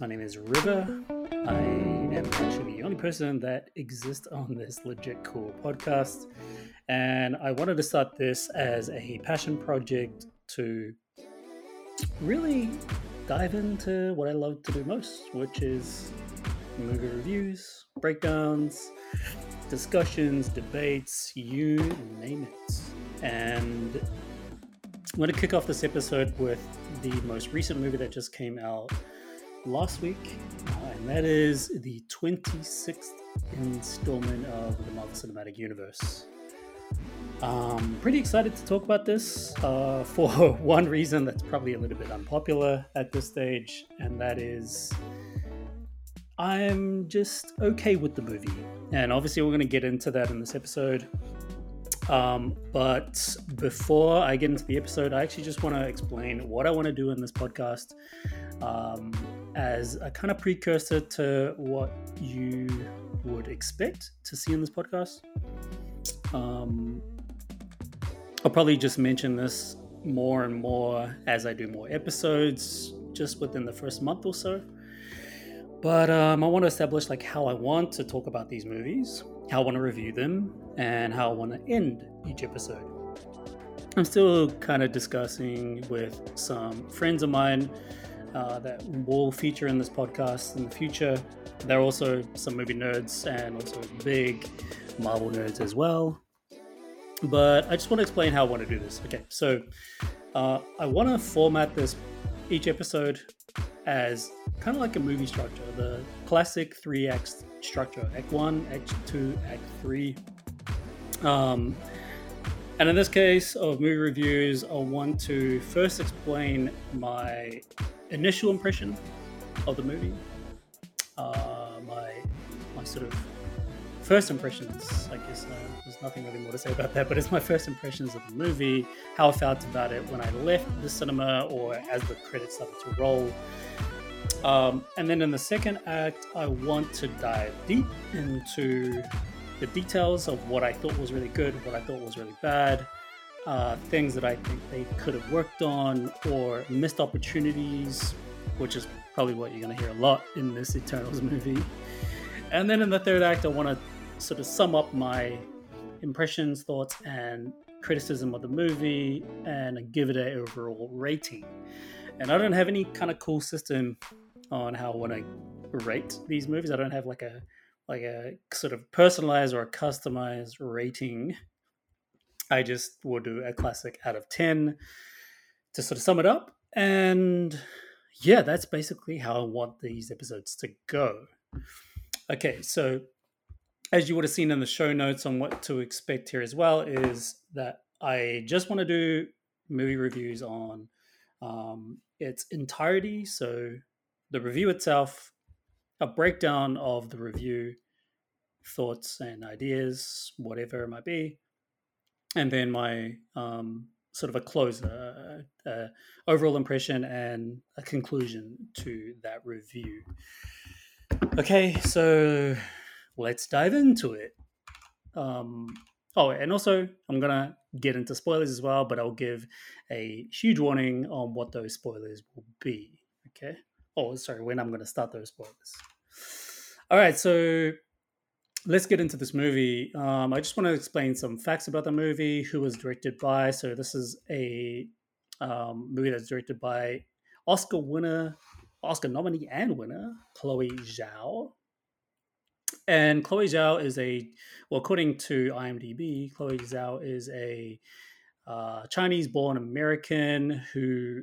My name is River. I am actually the only person that exists on this legit cool podcast. And I wanted to start this as a passion project to really dive into what I love to do most, which is movie reviews, breakdowns, discussions, debates, you name it. And I'm going to kick off this episode with the most recent movie that just came out last week, uh, and that is the 26th installment of the Marvel Cinematic Universe. Um, pretty excited to talk about this uh, for one reason that's probably a little bit unpopular at this stage, and that is I'm just okay with the movie. And obviously, we're going to get into that in this episode. Um, but before I get into the episode, I actually just want to explain what I want to do in this podcast um, as a kind of precursor to what you would expect to see in this podcast. Um, I'll probably just mention this more and more as I do more episodes, just within the first month or so. But um, I want to establish like how I want to talk about these movies, how I want to review them, and how I want to end each episode. I'm still kind of discussing with some friends of mine uh, that will feature in this podcast in the future. They're also some movie nerds and also big Marvel nerds as well. But I just want to explain how I want to do this. Okay, so uh, I want to format this each episode as kind of like a movie structure, the classic three act structure: Act One, Act Two, Act Three. Um, and in this case of movie reviews, I want to first explain my initial impression of the movie, uh, my my sort of first impressions. I guess uh, there's nothing really more to say about that, but it's my first impressions of the movie, how I felt about it when I left the cinema or as the credits started to roll. Um, and then in the second act, I want to dive deep into the details of what I thought was really good, what I thought was really bad, uh, things that I think they could have worked on, or missed opportunities, which is probably what you're going to hear a lot in this Eternals movie. And then in the third act, I want to sort of sum up my impressions, thoughts, and criticism of the movie and give it an overall rating. And I don't have any kind of cool system on how I want to rate these movies. I don't have like a like a sort of personalized or a customized rating I just will do a classic out of 10 to sort of sum it up. And yeah, that's basically how I want these episodes to go. Okay, so as you would have seen in the show notes on what to expect here as well, is that I just want to do movie reviews on um, its entirety. So the review itself, a breakdown of the review, thoughts and ideas, whatever it might be, and then my um, sort of a closer, uh, uh, overall impression, and a conclusion to that review. Okay, so let's dive into it. Um, oh, and also I'm gonna get into spoilers as well, but I'll give a huge warning on what those spoilers will be. Okay. Oh, sorry, when I'm gonna start those spoilers. All right, so let's get into this movie. Um, I just want to explain some facts about the movie, who was directed by. So this is a um, movie that's directed by Oscar winner, Oscar nominee and winner Chloe Zhao. And Chloe Zhao is a, well, according to IMDb, Chloe Zhao is a uh, Chinese-born American who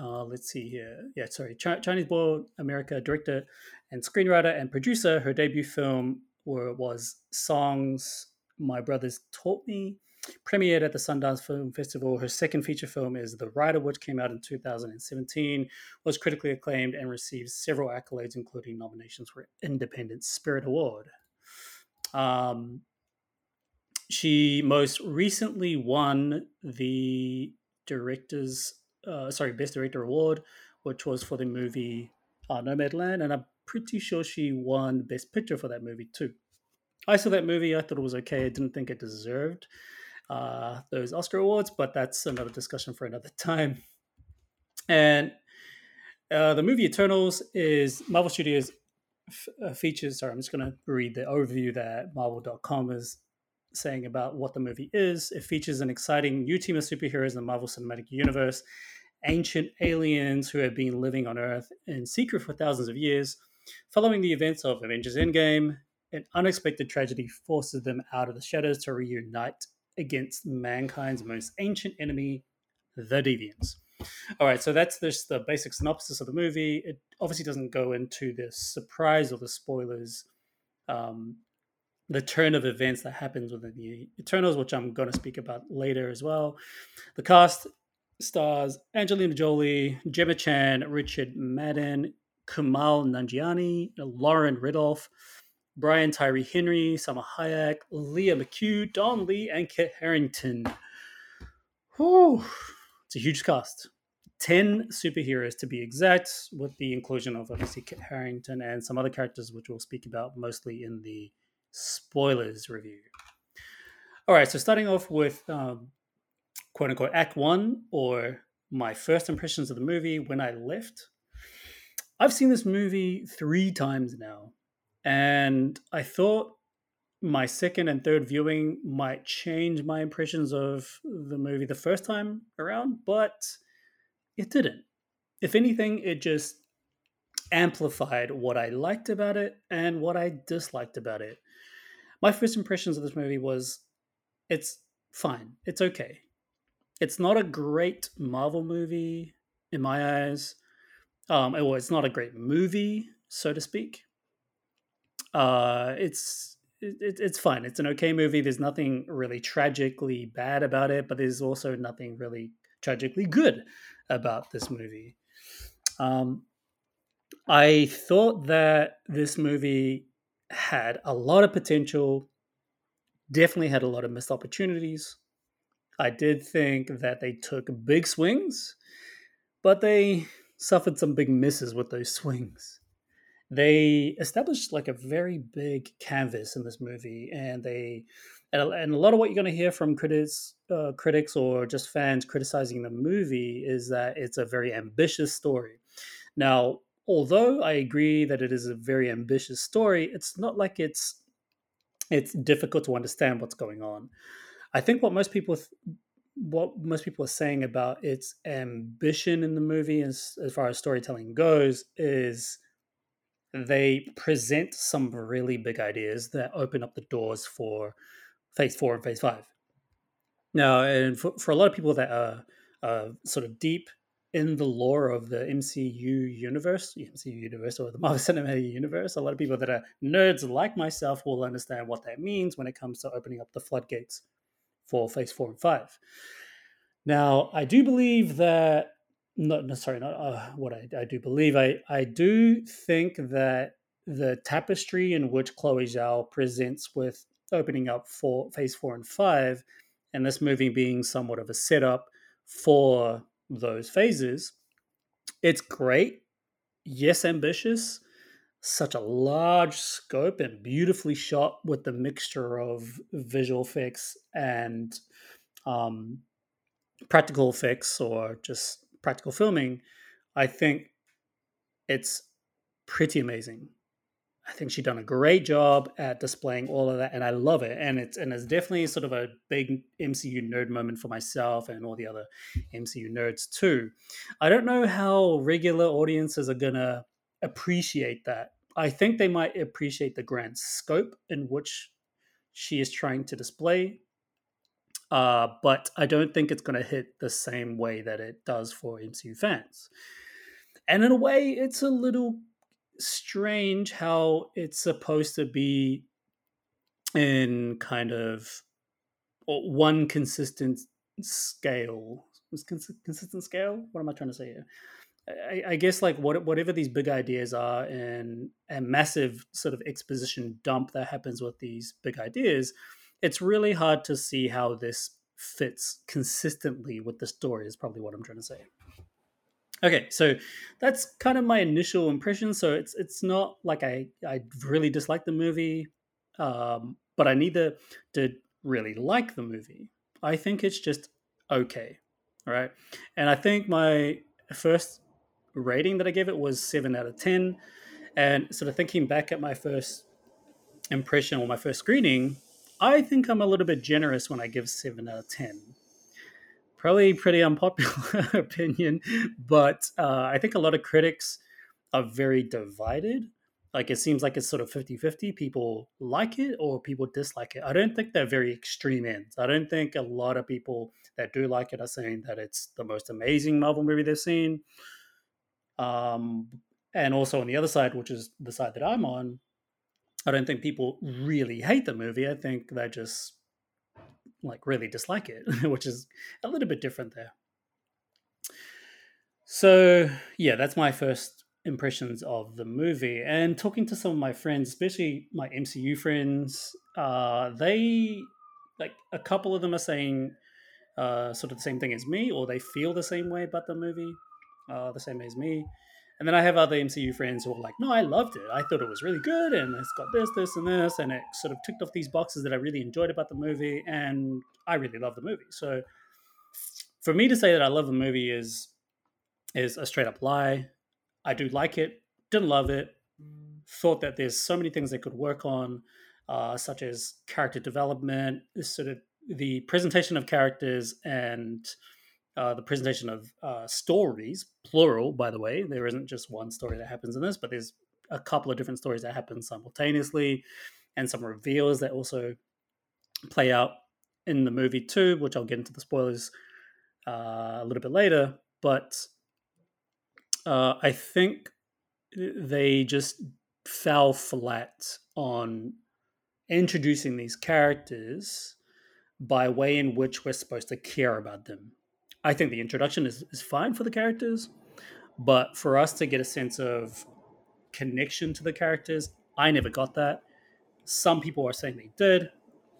uh, let's see here. Yeah, sorry. Ch- Chinese born America director and screenwriter and producer. Her debut film were, was Songs My Brothers Taught Me, premiered at the Sundance Film Festival. Her second feature film is The Rider, which came out in 2017, was critically acclaimed and received several accolades, including nominations for Independent Spirit Award. Um, she most recently won the director's uh, sorry, Best Director award, which was for the movie uh, Nomadland, and I'm pretty sure she won Best Picture for that movie too. I saw that movie. I thought it was okay. I didn't think it deserved uh, those Oscar awards, but that's another discussion for another time. And Uh, the movie Eternals is Marvel Studios f- uh, features. Sorry, I'm just going to read the overview that Marvel.com is saying about what the movie is. It features an exciting new team of superheroes in the Marvel Cinematic Universe, ancient aliens who have been living on Earth in secret for thousands of years. Following the events of Avengers Endgame, an unexpected tragedy forces them out of the shadows to reunite against mankind's most ancient enemy, the Deviants. All right, so that's just the basic synopsis of the movie. It obviously doesn't go into the surprise or the spoilers, um, the turn of events that happens within the Eternals, which I'm going to speak about later as well. The cast stars Angelina Jolie, Gemma Chan, Richard Madden, Kumail Nanjiani, Lauren Ridloff, Brian Tyree Henry, Salma Hayek, Lia McHugh, Don Lee, and Kit Harington. Whew. It's a huge cast. 10 superheroes to be exact, with the inclusion of obviously Kit Harington and some other characters, which we'll speak about mostly in the spoilers review. All right, so starting off with um, quote unquote Act One or my first impressions of the movie when I left. I've seen this movie three times now, and I thought my second and third viewing might change my impressions of the movie the first time around, but it didn't. If anything, it just amplified what I liked about it and what I disliked about it. My first impressions of this movie was it's fine, it's okay. It's not a great Marvel movie in my eyes. Um, well, it's not a great movie, so to speak. Uh, it's it, it's fine. It's an okay movie. There's nothing really tragically bad about it, but there's also nothing really tragically good about this movie. Um, I thought that this movie had a lot of potential, definitely had a lot of missed opportunities. I did think that they took big swings, but they suffered some big misses with those swings. They established like a very big canvas in this movie, and they and a lot of what you're going to hear from critics, uh, critics or just fans criticizing the movie is that it's a very ambitious story. Now, although I agree that it is a very ambitious story, it's not like it's it's difficult to understand what's going on. I think what most people th- what most people are saying about its ambition in the movie as, as far as storytelling goes is they present some really big ideas that open up the doors for phase four and phase five. Now and for, for a lot of people that are uh, sort of deep in the lore of the mcu universe mcu universe or the marvel cinematic universe a lot of people that are nerds like myself will understand what that means when it comes to opening up the floodgates for phase four and five. Now, I do believe that, not, no, sorry, not uh, what I, I do believe. I, I do think that the tapestry in which Chloe Zhao presents with opening up for phase four and five, and this movie being somewhat of a setup for those phases, it's great. Yes, ambitious, such a large scope and beautifully shot with the mixture of visual effects and um, practical effects or just practical filming, I think it's pretty amazing. I think she done a great job at displaying all of that, and I love it. And it's and it's definitely sort of a big MCU nerd moment for myself and all the other MCU nerds too. I don't know how regular audiences are gonna appreciate that. I think they might appreciate the grand scope in which she is trying to display. Uh, but I don't think it's going to hit the same way that it does for MCU fans. And in a way, it's a little strange how it's supposed to be in kind of one consistent scale. Consistent scale? What am I trying to say here? I, I, guess like what, whatever these big ideas are and a massive sort of exposition dump that happens with these big ideas, it's really hard to see how this fits consistently with the story. Is probably what I'm trying to say. Okay, so that's kind of my initial impression. So it's it's not like I I really dislike the movie, um, but I neither did really like the movie. I think it's just okay, right? And I think my first rating that I gave it was seven out of ten. And sort of thinking back at my first impression or my first screening, I think I'm a little bit generous when I give seven out of ten. Probably pretty unpopular opinion, but uh, I think a lot of critics are very divided. Like it seems like it's sort of 50 50. People like it or people dislike it. I don't think they're very extreme ends. I don't think a lot of people that do like it are saying that it's the most amazing Marvel movie they've seen. Um, and also on the other side, which is the side that I'm on, I don't think people really hate the movie. I think they just like really dislike it, which is a little bit different there. So yeah, that's my first impressions of the movie. And talking to some of my friends, especially my MCU friends, uh, they like a couple of them are saying uh, sort of the same thing as me, or they feel the same way about the movie, uh, the same as me. And then I have other MCU friends who are like, no, I loved it. I thought it was really good, and it's got this, this, and this, and it sort of ticked off these boxes that I really enjoyed about the movie, and I really love the movie. So for me to say that I love the movie is is a straight up lie. I do like it, didn't love it, thought that there's so many things they could work on, uh, such as character development, sort of the presentation of characters and uh, the presentation of uh, stories, plural, by the way. There isn't just one story that happens in this, but there's a couple of different stories that happen simultaneously, and some reveals that also play out in the movie too, which I'll get into the spoilers uh, a little bit later. But uh, I think they just fell flat on introducing these characters by way in which we're supposed to care about them. I think the introduction is, is fine for the characters, but for us to get a sense of connection to the characters, I never got that. Some people are saying they did.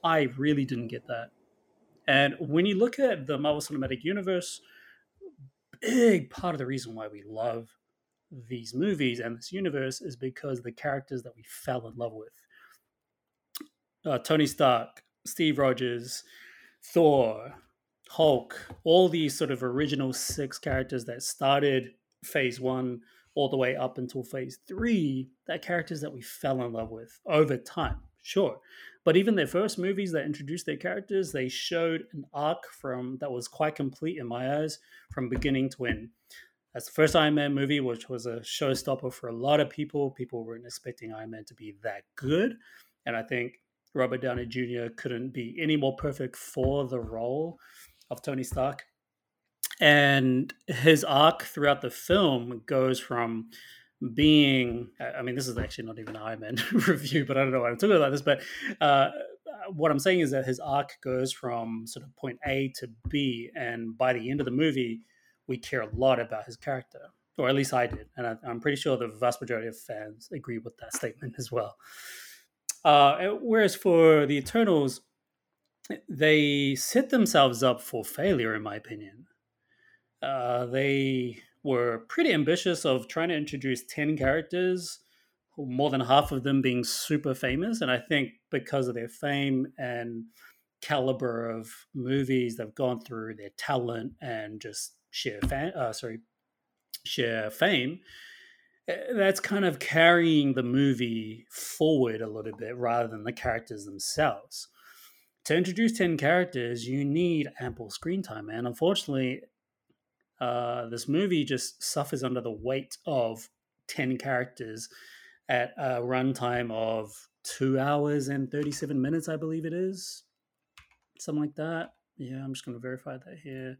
I really didn't get that. And when you look at the Marvel Cinematic Universe, big part of the reason why we love these movies and this universe is because the characters that we fell in love with. Uh, Tony Stark, Steve Rogers, Thor, Hulk, all these sort of original six characters that started phase one all the way up until phase three, they're characters that we fell in love with over time, sure. But even their first movies that introduced their characters, they showed an arc from that was quite complete in my eyes from beginning to end. That's the first Iron Man movie, which was a showstopper for a lot of people. People weren't expecting Iron Man to be that good. And I think Robert Downey Jr. couldn't be any more perfect for the role of Tony Stark. And his arc throughout the film goes from being I mean, this is actually not even an Iron Man review, but I don't know why I'm talking about this. But uh, what I'm saying is that his arc goes from sort of point A to B, and by the end of the movie, we care a lot about his character, or at least I did, and I, am pretty sure the vast majority of fans agree with that statement as well. Uh, whereas for the Eternals, they set themselves up for failure, in my opinion. Uh, they were pretty ambitious of trying to introduce 10 characters, more than half of them being super famous. And I think because of their fame and caliber of movies they've gone through, their talent and just sheer fan, uh, sorry, sheer fame, eh, that's kind of carrying the movie forward a little bit rather than the characters themselves to introduce 10 characters, you need ample screen time. And unfortunately, uh, this movie just suffers under the weight of 10 characters at a runtime of two hours and 37 minutes, I believe it is. Something like that. Yeah, I'm just going to verify that here.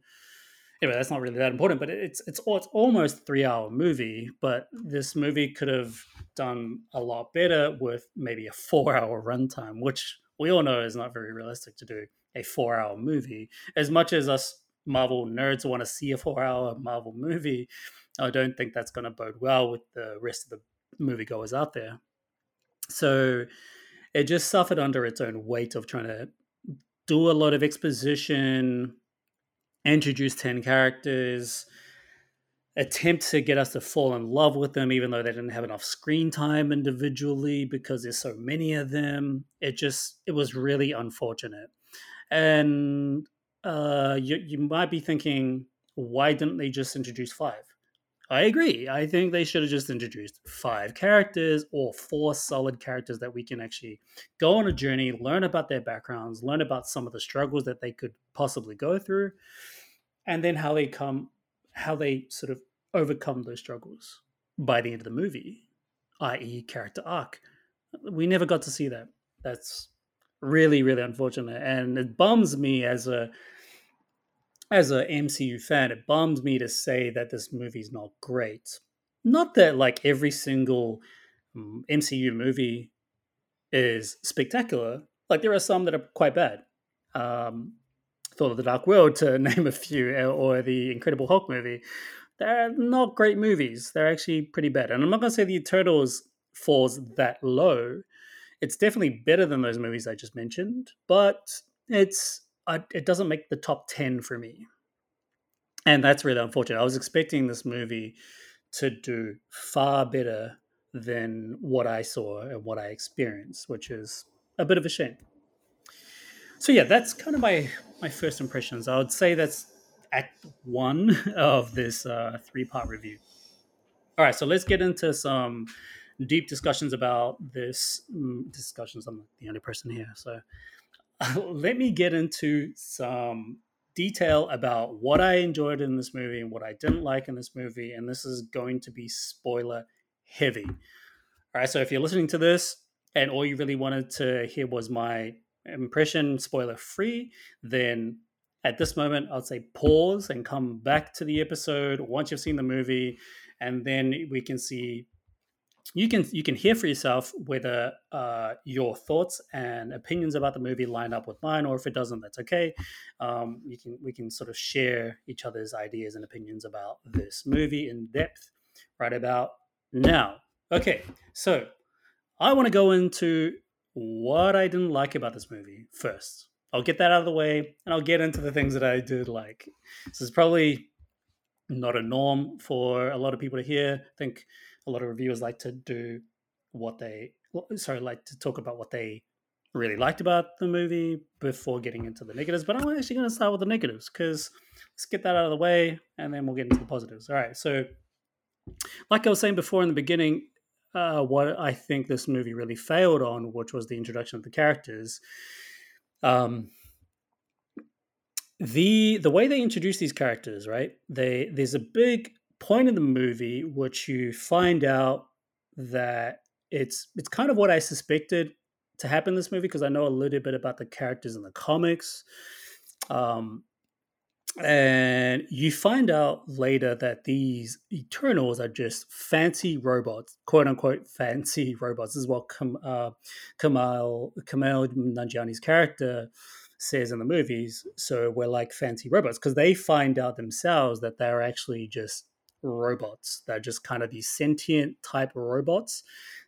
Anyway, that's not really that important, but it's it's it's almost three hour movie. But this movie could have done a lot better with maybe a four hour runtime, which we all know is not very realistic to do a four hour movie. As much as us Marvel nerds want to see a four hour Marvel movie, I don't think that's going to bode well with the rest of the moviegoers out there. So it just suffered under its own weight of trying to do a lot of exposition, introduce 10 characters, attempt to get us to fall in love with them, even though they didn't have enough screen time individually because there's so many of them. It just it was really unfortunate, and uh, you you might be thinking, why didn't they just introduce five? I agree. I think they should have just introduced five characters or four solid characters that we can actually go on a journey, learn about their backgrounds, learn about some of the struggles that they could possibly go through, and then how they come, how they sort of overcome those struggles by the end of the movie, i.e., character arc. We never got to see that. That's really, really unfortunate, and it bums me as a as a MCU fan, it bums me to say that this movie's not great. Not that like every single MCU mm, movie is spectacular. Like there are some that are quite bad. Um, Thor of the Dark World, to name a few, uh, or the Incredible Hulk movie. They're not great movies. They're actually pretty bad. And I'm not going to say the Eternals falls that low. It's definitely better than those movies I just mentioned, but it's it doesn't make the top 10 for me. And that's really unfortunate. I was expecting this movie to do far better than what I saw and what I experienced, which is a bit of a shame. So yeah, that's kind of my my first impressions. I would say that's act one of this uh, three part review. All right, so let's get into some deep discussions about this. Mm, discussions. I'm the only person here, so let me get into some detail about what I enjoyed in this movie and what I didn't like in this movie. And this is going to be spoiler heavy. All right. So if you're listening to this and all you really wanted to hear was my impression spoiler free, then at this moment, I'll say pause and come back to the episode once you've seen the movie. And then we can see you can you can hear for yourself whether uh, your thoughts and opinions about the movie line up with mine, or if it doesn't, that's okay. Um, you can we can sort of share each other's ideas and opinions about this movie in depth right about now. Okay, so I want to go into what I didn't like about this movie first. I'll get that out of the way, and I'll get into the things that I did like. This is probably not a norm for a lot of people to hear. I think a lot of reviewers like to do what they sorry like to talk about what they really liked about the movie before getting into the negatives but i'm actually going to start with the negatives because let's get that out of the way and then we'll get into the positives all right so like i was saying before in the beginning uh, what i think this movie really failed on which was the introduction of the characters um, the the way they introduce these characters right they there's a big point in the movie which you find out that it's it's kind of what I suspected to happen in this movie because I know a little bit about the characters in the comics. Um, and you find out later that these Eternals are just fancy robots, quote unquote fancy robots. This is what Kam- uh, Kamal Kamal Nanjiani's character says in the movies. So we're like fancy robots because they find out themselves that they're actually just robots. They're just kind of these sentient type robots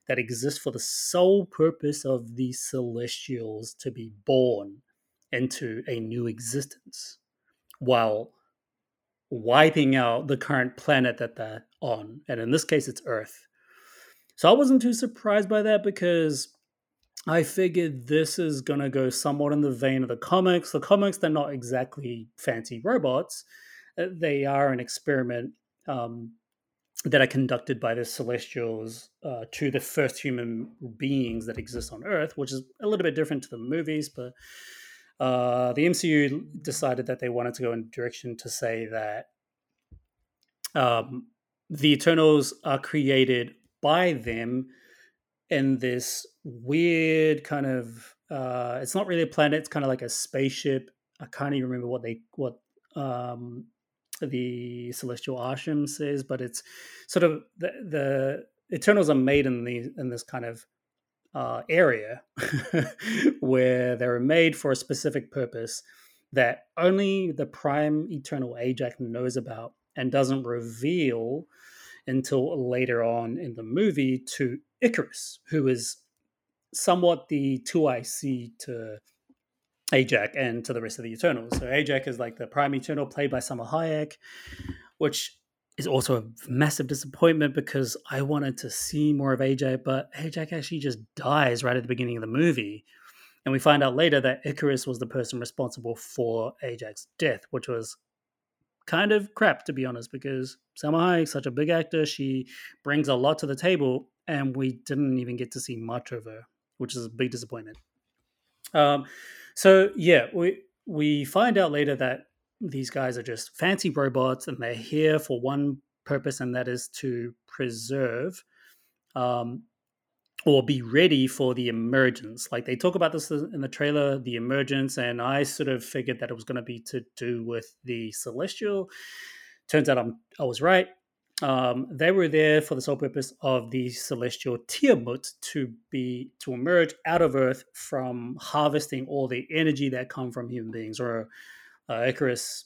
that exist for the sole purpose of these celestials to be born into a new existence while wiping out the current planet that they're on. And in this case, it's Earth. So I wasn't too surprised by that because I figured this is going to go somewhat in the vein of the comics. The comics, they're not exactly fancy robots, uh, they are an experiment um, that are conducted by the celestials uh, to the first human beings that exist on Earth, which is a little bit different to the movies, but uh, the MCU decided that they wanted to go in direction to say that um, the Eternals are created by them in this weird kind of uh, it's not really a planet it's kind of like a spaceship. I can't even remember what they what um, the celestial Arishem says, but it's sort of the, the Eternals are made in the in this kind of uh, area where they were made for a specific purpose that only the prime eternal Ajak knows about and doesn't reveal until later on in the movie to Ikaris, who is somewhat the 2IC to Ajak and to the rest of the Eternals. So Ajak is like the prime Eternal played by Salma Hayek, which is also a massive disappointment because I wanted to see more of AJ, but Ajak actually just dies right at the beginning of the movie. And we find out later that Ikaris was the person responsible for Ajak's death, which was kind of crap to be honest, because Salma Hayek, such a big actor, she brings a lot to the table, and we didn't even get to see much of her, which is a big disappointment. Um, so yeah, we we find out later that these guys are just fancy robots, and they're here for one purpose, and that is to preserve um, or be ready for the emergence. Like they talk about this in the trailer, the emergence, and I sort of figured that it was going to be to do with the celestial. Turns out I'm I was right. Um, they were there for the sole purpose of the celestial Tiamut to be to emerge out of Earth from harvesting all the energy that come from human beings. Or uh, Ikaris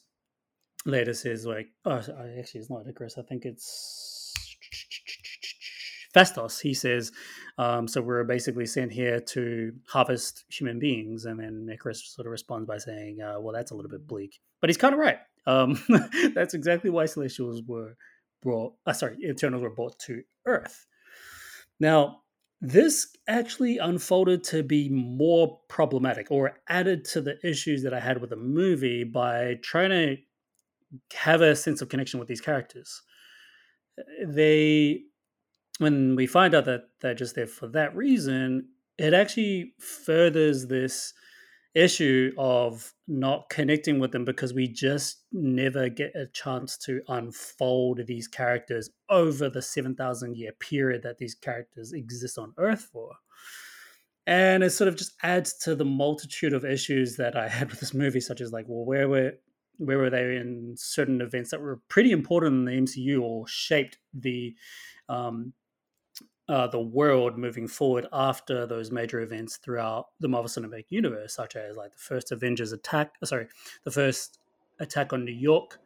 later says like, oh, actually, it's not Ikaris. I think it's Phastos. he says, um, so we're basically sent here to harvest human beings. And then Ikaris sort of responds by saying, uh, well, that's a little bit bleak. But he's kind of right. Um, that's exactly why Celestials were brought, uh, sorry, Eternals were brought to Earth. Now, this actually unfolded to be more problematic or added to the issues that I had with the movie by trying to have a sense of connection with these characters. They when we find out that they're just there for that reason, it actually furthers this issue of not connecting with them because we just never get a chance to unfold these characters over the 7,000 year period that these characters exist on Earth for. And it sort of just adds to the multitude of issues that I had with this movie, such as like, well, where were where were they in certain events that were pretty important in the MCU or shaped the um, uh, the world moving forward after those major events throughout the Marvel Cinematic Universe, such as like the first Avengers attack, uh, sorry, the first attack on New York,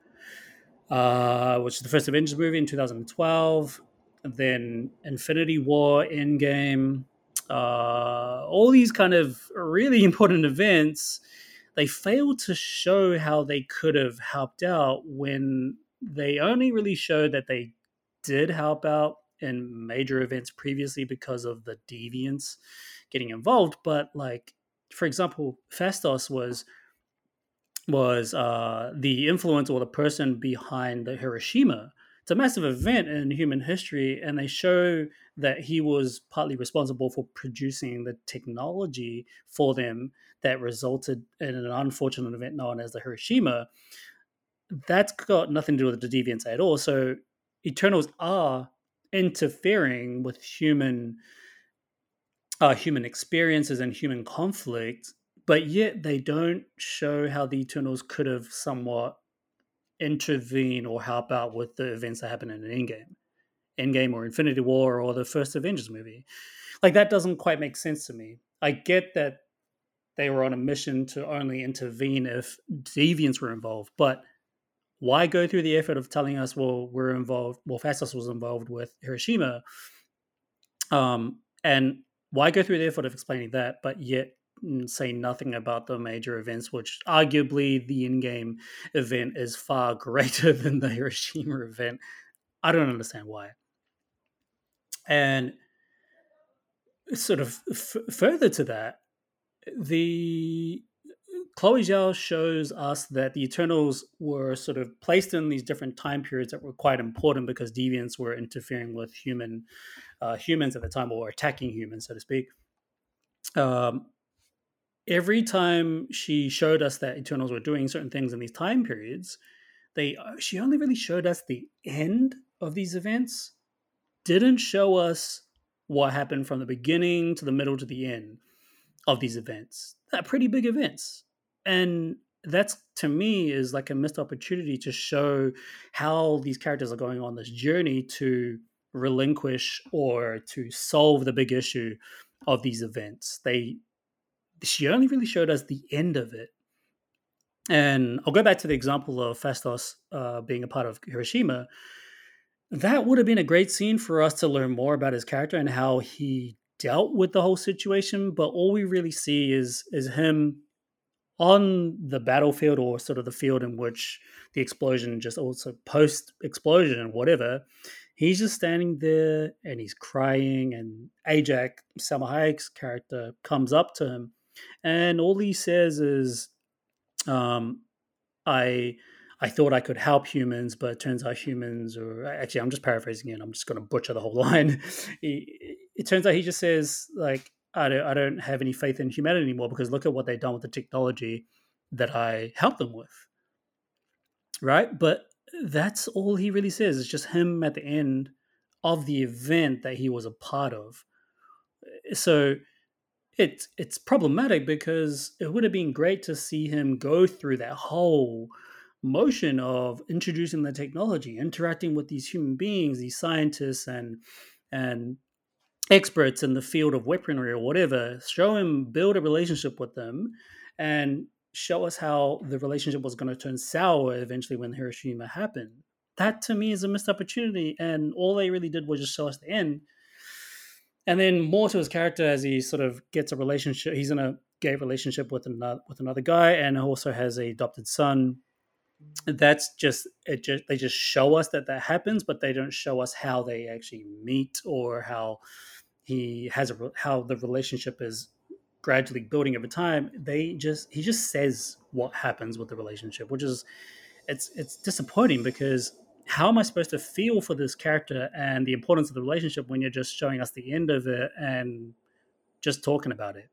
uh, which is the first Avengers movie in 2012, then Infinity War, Endgame, uh, all these kind of really important events. They failed to show how they could have helped out when they only really showed that they did help out in major events previously because of the deviants getting involved but like for example Phastos was was uh, the influence or the person behind the Hiroshima. It's a massive event in human history, and they show that he was partly responsible for producing the technology for them that resulted in an unfortunate event known as the Hiroshima. That's got nothing to do with the deviants at all. So Eternals are interfering with human uh, human experiences and human conflict, but yet they don't show how the Eternals could have somewhat intervene or help out with the events that happen in an Endgame, Endgame or Infinity War or the first Avengers movie. Like that doesn't quite make sense to me. I get that they were on a mission to only intervene if deviants were involved, but why go through the effort of telling us, well, we're involved, well, Phastos was involved with Hiroshima, um, and why go through the effort of explaining that, but yet say nothing about the major events, which arguably the Endgame event is far greater than the Hiroshima event. I don't understand why. And sort of f- further to that, the Chloe Zhao shows us that the Eternals were sort of placed in these different time periods that were quite important because deviants were interfering with human uh, humans at the time or attacking humans, so to speak. Um, every time she showed us that Eternals were doing certain things in these time periods, they uh, she only really showed us the end of these events, didn't show us what happened from the beginning to the middle to the end of these events. They're pretty big events and that's to me is like a missed opportunity to show how these characters are going on this journey to relinquish or to solve the big issue of these events. They she only really showed us the end of it. And i'll go back to the example of Phastos uh, being a part of hiroshima. That would have been a great scene for us to learn more about his character and how he dealt with the whole situation but all we really see is is him on the battlefield or sort of the field in which the explosion just also post explosion and whatever he's just standing there and he's crying and ajak Salma Hayek's character comes up to him and all he says is um, i I thought I could help humans, but it turns out humans, or actually, I'm just paraphrasing it. I'm just going to butcher the whole line. It, it turns out he just says like, I don't, I don't have any faith in humanity anymore because look at what they've done with the technology that I helped them with. Right, but that's all he really says. It's just him at the end of the event that he was a part of. So it's it's problematic because it would have been great to see him go through that whole motion of introducing the technology, interacting with these human beings, these scientists and and experts in the field of weaponry or whatever, show him build a relationship with them and show us how the relationship was going to turn sour eventually when Hiroshima happened. That to me is a missed opportunity, and all they really did was just show us the end. And then more to his character as he sort of gets a relationship. He's in a gay relationship with another with another guy, and also has a adopted son that's just it just they just show us that that happens but they don't show us how they actually meet or how he has a how the relationship is gradually building over time they just he just says what happens with the relationship which is it's it's disappointing because how am i supposed to feel for this character and the importance of the relationship when you're just showing us the end of it and just talking about it?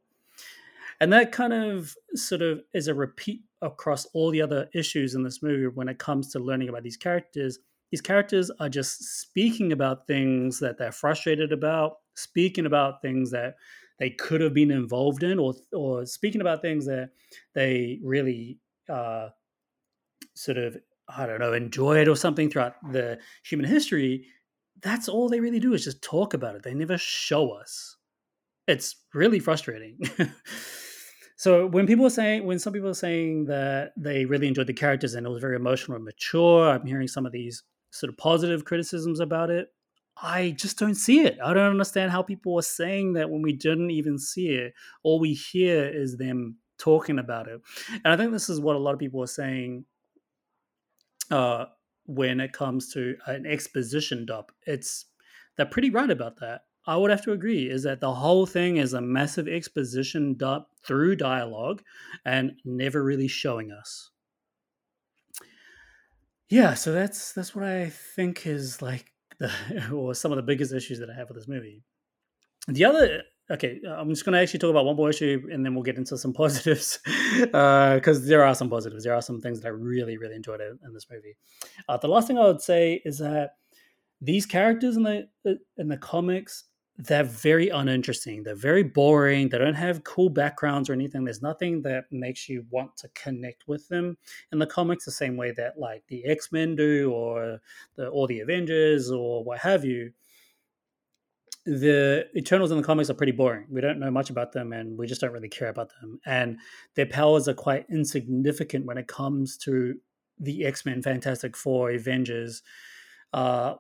And that kind of sort of is a repeat across all the other issues in this movie when it comes to learning about these characters these characters are just speaking about things that they're frustrated about speaking about things that they could have been involved in or or speaking about things that they really uh, sort of i don't know enjoyed or something throughout the human history. That's all they really do is just talk about it. They never show us. It's really frustrating. So when people are saying, when some people are saying that they really enjoyed the characters and it was very emotional and mature, I'm hearing some of these sort of positive criticisms about it. I just don't see it. I don't understand how people are saying that when we didn't even see it. All we hear is them talking about it. And I think this is what a lot of people are saying uh, when it comes to an exposition dump. It's they're pretty right about that. I would have to agree is that the whole thing is a massive exposition dump through dialogue and never really showing us. Yeah, so that's that's what I think is like the or some of the biggest issues that I have with this movie. The other okay, I'm just going to actually talk about one more issue and then we'll get into some positives because uh, there are some positives. There are some things that I really, really enjoyed in this movie. Uh, the last thing I would say is that these characters in the in the comics they're very uninteresting. They're very boring. They don't have cool backgrounds or anything. There's nothing that makes you want to connect with them in the comics the same way that like the X Men do, or the or the Avengers, or what have you. The Eternals in the comics are pretty boring. We don't know much about them, and we just don't really care about them. And their powers are quite insignificant when it comes to the X Men, Fantastic Four, Avengers. Uh,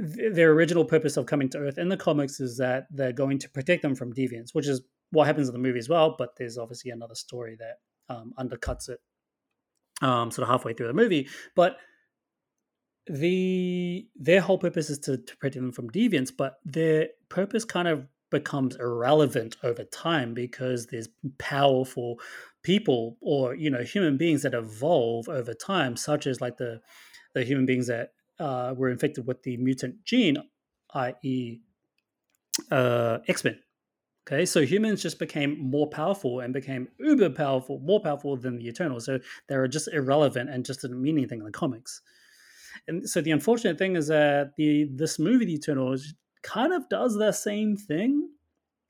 their original purpose of coming to Earth in the comics is that they're going to protect them from deviants, which is what happens in the movie as well. But there's obviously another story that um, undercuts it, um, sort of halfway through the movie. But the their whole purpose is to, to protect them from deviants, but their purpose kind of becomes irrelevant over time because there's powerful people or you know human beings that evolve over time, such as like the the human beings that uh, were infected with the mutant gene, i.e., uh, X Men. Okay, so humans just became more powerful and became uber powerful, more powerful than the Eternals. So they were just irrelevant and just didn't mean anything in the comics. And so the unfortunate thing is that the this movie, The Eternals, kind of does the same thing.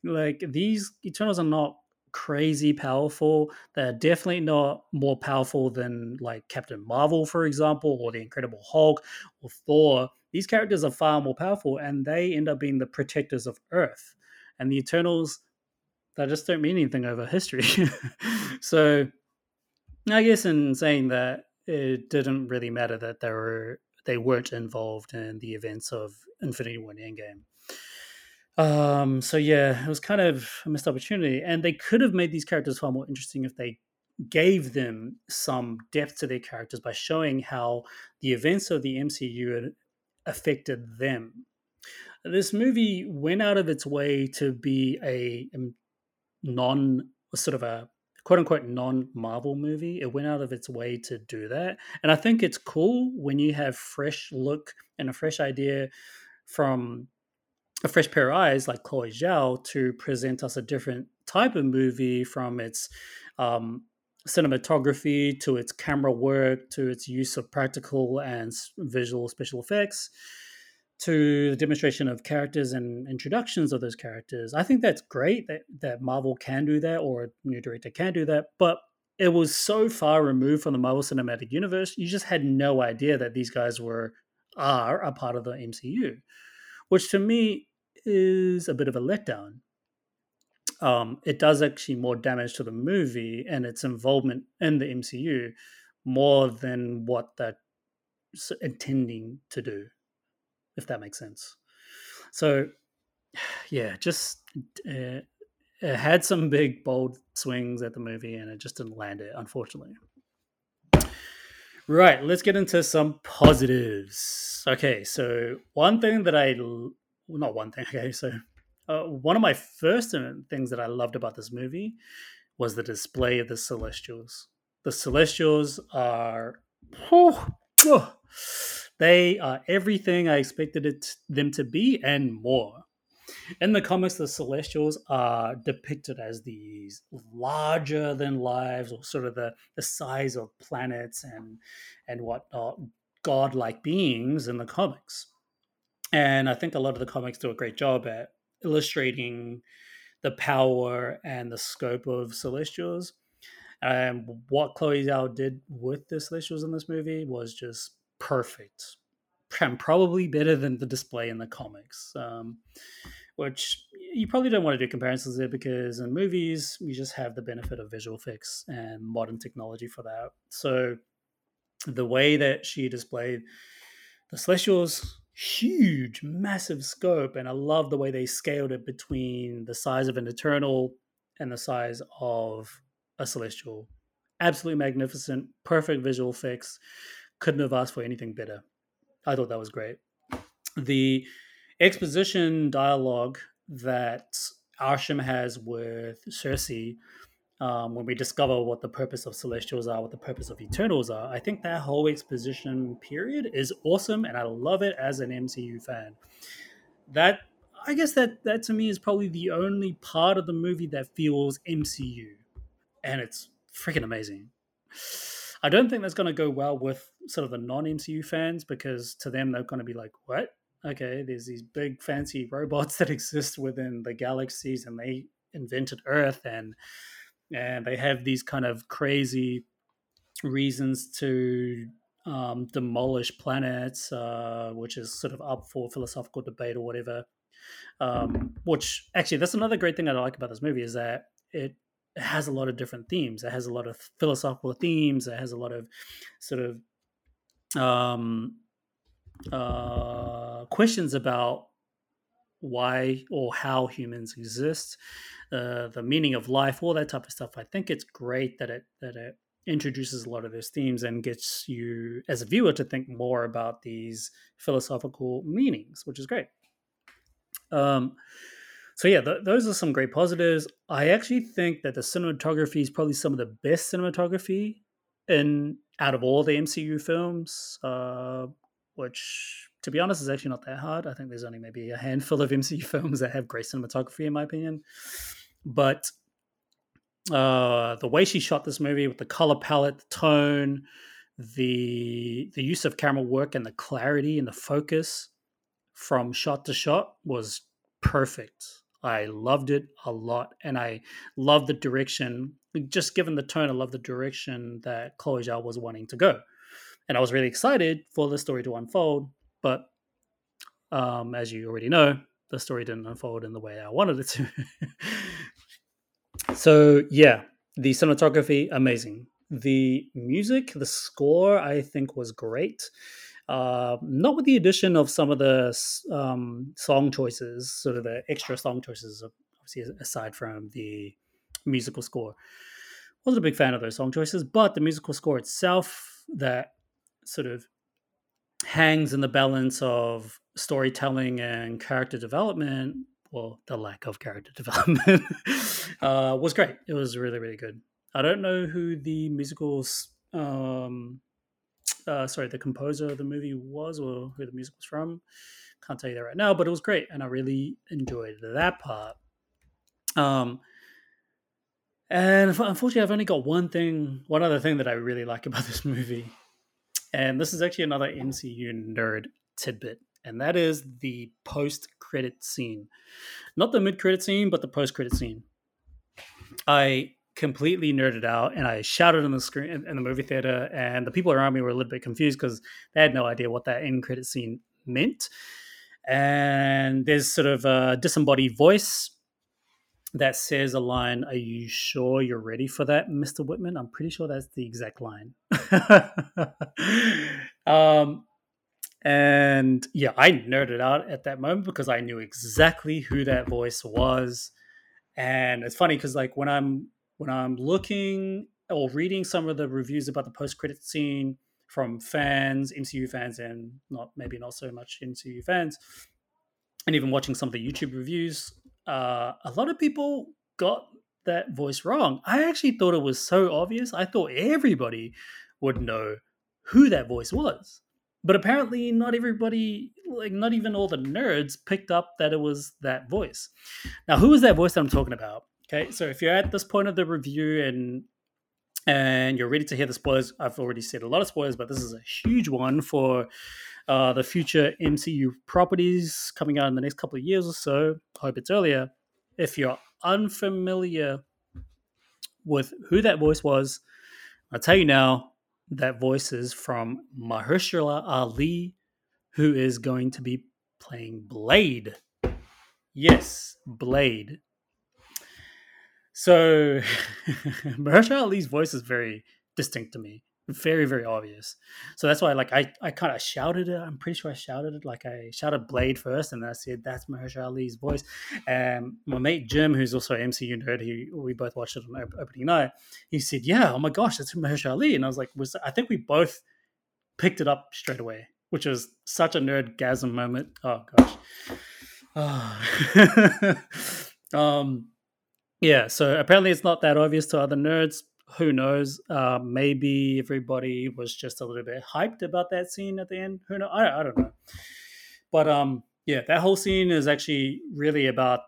Like these Eternals are not crazy powerful. They're definitely not more powerful than like Captain Marvel, for example, or the Incredible Hulk or Thor. These characters are far more powerful and they end up being the protectors of Earth. And the Eternals, they just don't mean anything over history. so I guess in saying that, it didn't really matter that they were they weren't involved in the events of Infinity War and Endgame. Um, so yeah, it was kind of a missed opportunity, and they could have made these characters far more interesting if they gave them some depth to their characters by showing how the events of the MCU affected them. This movie went out of its way to be a non sort of a quote unquote non Marvel movie. It went out of its way to do that. And I think it's cool when you have fresh look and a fresh idea from a fresh pair of eyes like Chloe Zhao to present us a different type of movie from its um, cinematography to its camera work to its use of practical and visual special effects to the demonstration of characters and introductions of those characters. I think that's great that, that Marvel can do that or a new director can do that, but it was so far removed from the Marvel Cinematic Universe, you just had no idea that these guys were are a part of the MCU, which to me is a bit of a letdown. Um, it does actually more damage to the movie and its involvement in the MCU more than what that's intending to do if that makes sense. So, yeah, just uh, had some big, bold swings at the movie, and it just didn't land it, unfortunately. Right, let's get into some positives. Okay, so one thing that I, well, not one thing, okay, so uh, one of my first things that I loved about this movie was the display of the Celestials. The Celestials are, oh, oh, they are everything I expected it them to be and more. In the comics, the Celestials are depicted as these larger than lives, or sort of the, the size of planets and and whatnot, godlike beings in the comics. And I think a lot of the comics do a great job at illustrating the power and the scope of Celestials. And what Chloe Zhao did with the Celestials in this movie was just perfect and probably better than the display in the comics. Um, which you probably don't want to do comparisons there because in movies you just have the benefit of visual effects and modern technology for that. So the way that she displayed the Celestials, huge, massive scope, and I love the way they scaled it between the size of an Eternal and the size of a Celestial. Absolutely magnificent, perfect visual effects couldn't have asked for anything better. I thought that was great. The exposition dialogue that Arishem has with Sersi, um, when we discover what the purpose of Celestials are, what the purpose of Eternals are, I think that whole exposition period is awesome, and I love it as an MCU fan. That I guess that that to me is probably the only part of the movie that feels MCU, and it's freaking amazing. I don't think that's going to go well with sort of the non MCU fans because to them they're going to be like, "What? Okay, there's these big fancy robots that exist within the galaxies, and they invented Earth, and and they have these kind of crazy reasons to um, demolish planets, uh, which is sort of up for philosophical debate or whatever. Um, which actually, that's another great thing I like about this movie is that it it has a lot of different themes. It has a lot of philosophical themes. It has a lot of sort of um, uh, questions about why or how humans exist, uh, the meaning of life, all that type of stuff. I think it's great that it that it introduces a lot of those themes and gets you as a viewer to think more about these philosophical meanings, which is great. Um, so yeah, th- those are some great positives. I actually think that the cinematography is probably some of the best cinematography in out of all the MCU films. Uh, which, to be honest, is actually not that hard. I think there's only maybe a handful of MCU films that have great cinematography, in my opinion. But uh, the way she shot this movie with the color palette, the tone, the the use of camera work, and the clarity and the focus from shot to shot was perfect. I loved it a lot, and I love the direction. Just given the tone, I love the direction that Chloe Zhao was wanting to go, and I was really excited for the story to unfold. But um, as you already know, the story didn't unfold in the way I wanted it to. so yeah, the cinematography amazing. The music, the score, I think was great. Uh, not with the addition of some of the um, song choices, sort of the extra song choices, obviously aside from the musical score. Wasn't a big fan of those song choices, but the musical score itself, that sort of hangs in the balance of storytelling and character development, well, the lack of character development, uh, was great. It was really, really good. I don't know who the musicals, um, uh, sorry, the composer of the movie was or who the music was from. Can't tell you that right now, but it was great, and I really enjoyed that part. Um, and unfortunately, I've only got one thing, one other thing that I really like about this movie, and this is actually another MCU nerd tidbit, and that is the post-credit scene, not the mid-credit scene, but the post-credit scene. I completely nerded out and I shouted on the screen in the movie theater, and the people around me were a little bit confused because they had no idea what that end credit scene meant. And there's sort of a disembodied voice that says a line, Are you sure you're ready for that, Mr. Whitman? I'm pretty sure that's the exact line. um, and yeah, I nerded out at that moment because I knew exactly who that voice was. And it's funny because like when I'm when I'm looking or reading some of the reviews about the post credit scene from fans, MCU fans, and not maybe not so much MCU fans, and even watching some of the YouTube reviews, uh, a lot of people got that voice wrong. I actually thought it was so obvious. I thought everybody would know who that voice was. But apparently, not everybody, like not even all the nerds, picked up that it was that voice. Now, who is that voice that I'm talking about? Okay, so if you're at this point of the review and and you're ready to hear the spoilers, I've already said a lot of spoilers, but this is a huge one for uh, the future MCU properties coming out in the next couple of years or so. I hope it's earlier. If you're unfamiliar with who that voice was, I'll tell you now that voice is from Mahershala Ali, who is going to be playing Blade. Yes, Blade. So Mahershala Ali's voice is very distinct to me, very very obvious. So that's why like I I kind of shouted it. I'm pretty sure I shouted it like I shouted Blade first, and I said that's Mahershala Ali's voice. And my mate Jim, who's also an MCU nerd, he we both watched it on opening night. He said, "Yeah, oh my gosh, that's Mahershala Ali," and I was like, "Was I think we both picked it up straight away." Which was such a nerd gasm moment. Oh gosh. Oh. um, yeah, so apparently it's not that obvious to other nerds. Who knows? Uh, maybe everybody was just a little bit hyped about that scene at the end. Who know? I, I don't know. But um, yeah, that whole scene is actually really about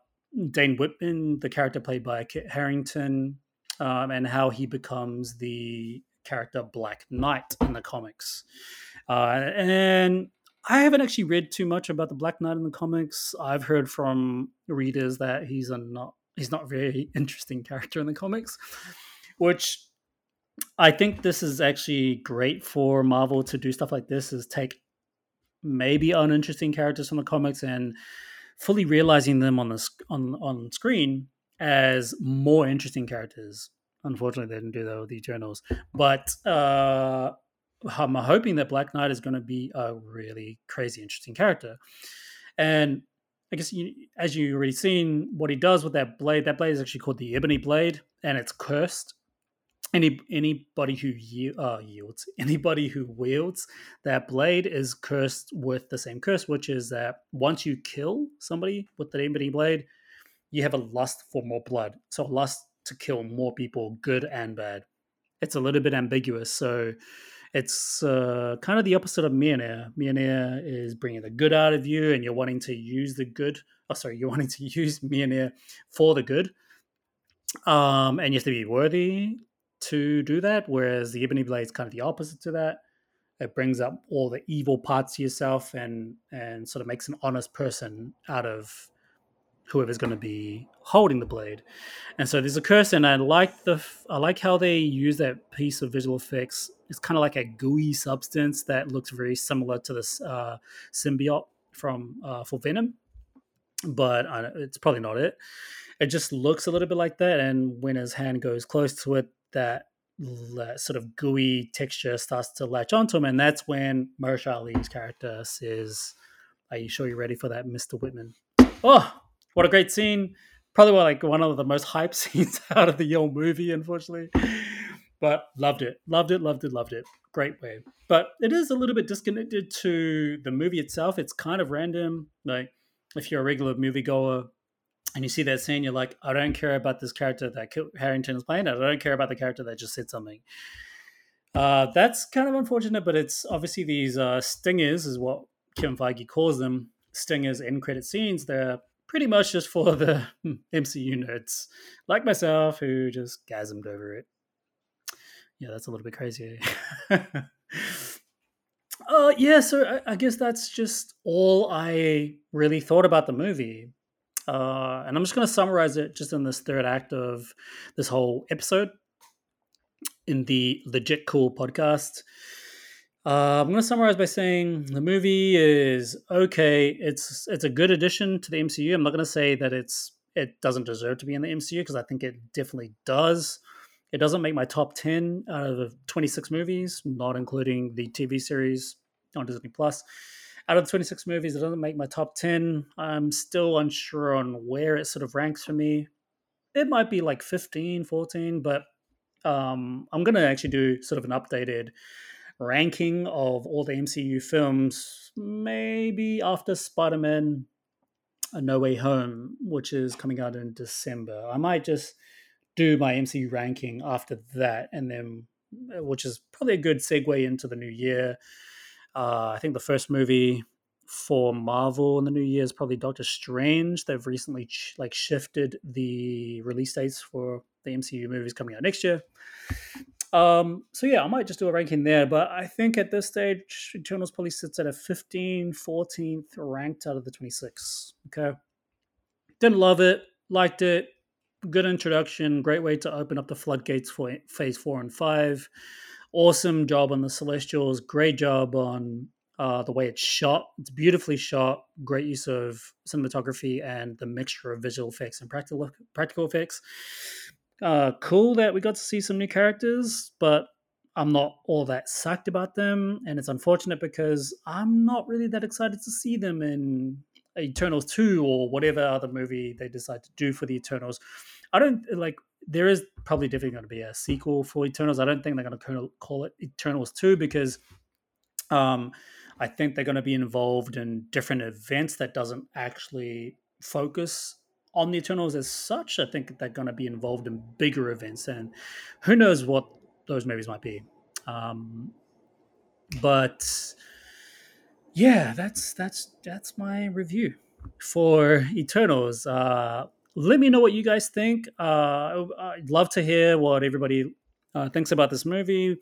Dane Whitman, the character played by Kit Harington, um, and how he becomes the character Black Knight in the comics. Uh, and I haven't actually read too much about the Black Knight in the comics. I've heard from readers that he's a not he's not a very interesting character in the comics, which I think this is actually great for Marvel to do stuff like this is take maybe uninteresting characters from the comics and fully realizing them on the on on screen as more interesting characters. Unfortunately, they didn't do that with the Eternals, but uh, I'm hoping that Black Knight is going to be a really crazy interesting character. And I guess you, as you already seen, what he does with that blade, that blade is actually called the Ebony Blade, and it's cursed. Any anybody who uh, yields, anybody who wields that blade is cursed with the same curse, which is that once you kill somebody with the Ebony Blade, you have a lust for more blood. So lust to kill more people, good and bad. It's a little bit ambiguous, so it's uh, kind of the opposite of Mjolnir. Mjolnir is bringing the good out of you, and you're wanting to use the good. Oh, sorry, you're wanting to use Mjolnir for the good, um, and you have to be worthy to do that. Whereas the Ebony Blade is kind of the opposite to that. It brings up all the evil parts of yourself, and and sort of makes an honest person out of whoever's going to be holding the blade. And so there's a curse, and I like the I like how they use that piece of visual effects. It's kind of like a gooey substance that looks very similar to this uh, symbiote from uh, for Venom, but uh, it's probably not it. It just looks a little bit like that, and when his hand goes close to it, that that sort of gooey texture starts to latch onto him, and that's when Mahershala Ali's character says, "Are you sure you're ready for that, Mister Whitman?" Oh, what a great scene! Probably like one of the most hype scenes out of the whole movie, unfortunately. But loved it, loved it, loved it, loved it. Great way. But it is a little bit disconnected to the movie itself. It's kind of random. Like if you're a regular moviegoer, and you see that scene, you're like, I don't care about this character that Harington is playing. I don't care about the character that just said something. Uh, that's kind of unfortunate, but it's obviously these uh, stingers, is what Kevin Feige calls them. Stingers in credit scenes. They're pretty much just for the MCU nerds like myself who just gasmed over it. Yeah, that's a little bit crazy. uh, yeah, so I, I guess that's just all I really thought about the movie. Uh, and I'm just going to summarize it just in this third act of this whole episode in the Legit Cool podcast. Uh, I'm going to summarize by saying the movie is okay. It's it's a good addition to the MCU. I'm not going to say that it's it doesn't deserve to be in the MCU because I think it definitely does. It doesn't make my top ten out of the 26 movies, not including the TV series on Disney Plus. Out of the 26 movies, it doesn't make my top 10. I'm still unsure on where it sort of ranks for me. It might be like 15, 14, but um, I'm going to actually do sort of an updated ranking of all the MCU films, maybe after Spider Man No Way Home, which is coming out in December. I might just do my MCU ranking after that, and then, which is probably a good segue into the new year. Uh, I think the first movie for Marvel in the new year is probably Doctor Strange. They've recently ch- like shifted the release dates for the MCU movies coming out next year. Um, so yeah, I might just do a ranking there, but I think at this stage, Eternals probably sits at a 15, 14th ranked out of the 26. Okay. Didn't love it, liked it, good introduction, great way to open up the floodgates for phase four and five. Awesome job on the Celestials, great job on uh, the way it's shot. It's beautifully shot, great use of cinematography and the mixture of visual effects and practical practical effects uh, cool that we got to see some new characters, but I'm not all that psyched about them, and it's unfortunate because I'm not really that excited to see them in Eternals 2 or whatever other movie they decide to do for the Eternals. I don't like there is probably definitely going to be a sequel for Eternals. I don't think they're going to call it Eternals 2 because um, I think they're going to be involved in different events that doesn't actually focus on the Eternals as such. I think they're going to be involved in bigger events, and who knows what those movies might be. Um, but yeah, that's that's that's my review for Eternals. Uh, let me know what you guys think. Uh, I'd love to hear what everybody uh, thinks about this movie.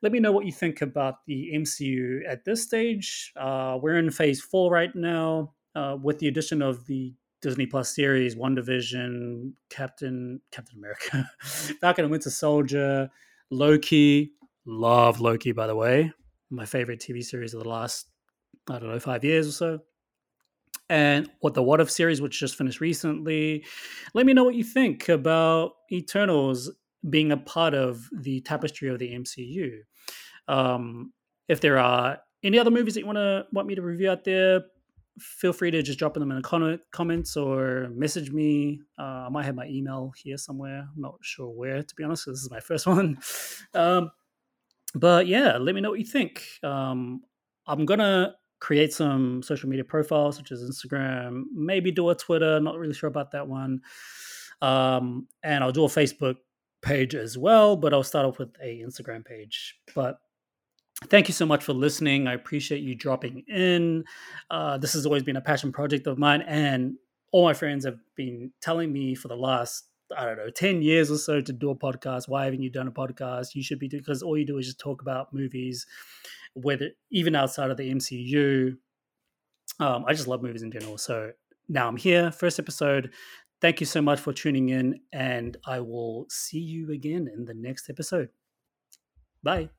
Let me know what you think about the MCU at this stage. Uh, we're in phase four right now. Uh, with the addition of the Disney Plus series, WandaVision, Captain Captain America, Falcon and Winter Soldier, Loki. Love Loki, by the way. My favorite TV series of the last, I don't know, five years or so. And what the What If series, which just finished recently. Let me know what you think about Eternals being a part of the tapestry of the MCU. Um, if there are any other movies that you want to want me to review out there, feel free to just drop them in the comment, comments or message me. Uh, I might have my email here somewhere. I'm not sure where, to be honest. This is my first one. Um, but yeah, let me know what you think. Um, I'm gonna create some social media profiles such as Instagram, maybe do a Twitter. Not really sure about that one. Um, and I'll do a Facebook page as well, but I'll start off with a Instagram page. But thank you so much for listening. I appreciate you dropping in. Uh, this has always been a passion project of mine, and all my friends have been telling me for the last I don't know, 10 years or so to do a podcast. Why haven't you done a podcast? You should be doing because all you do is just talk about movies, whether even outside of the MCU. Um, I just love movies in general. So now I'm here, first episode. Thank you so much for tuning in, and I will see you again in the next episode. Bye.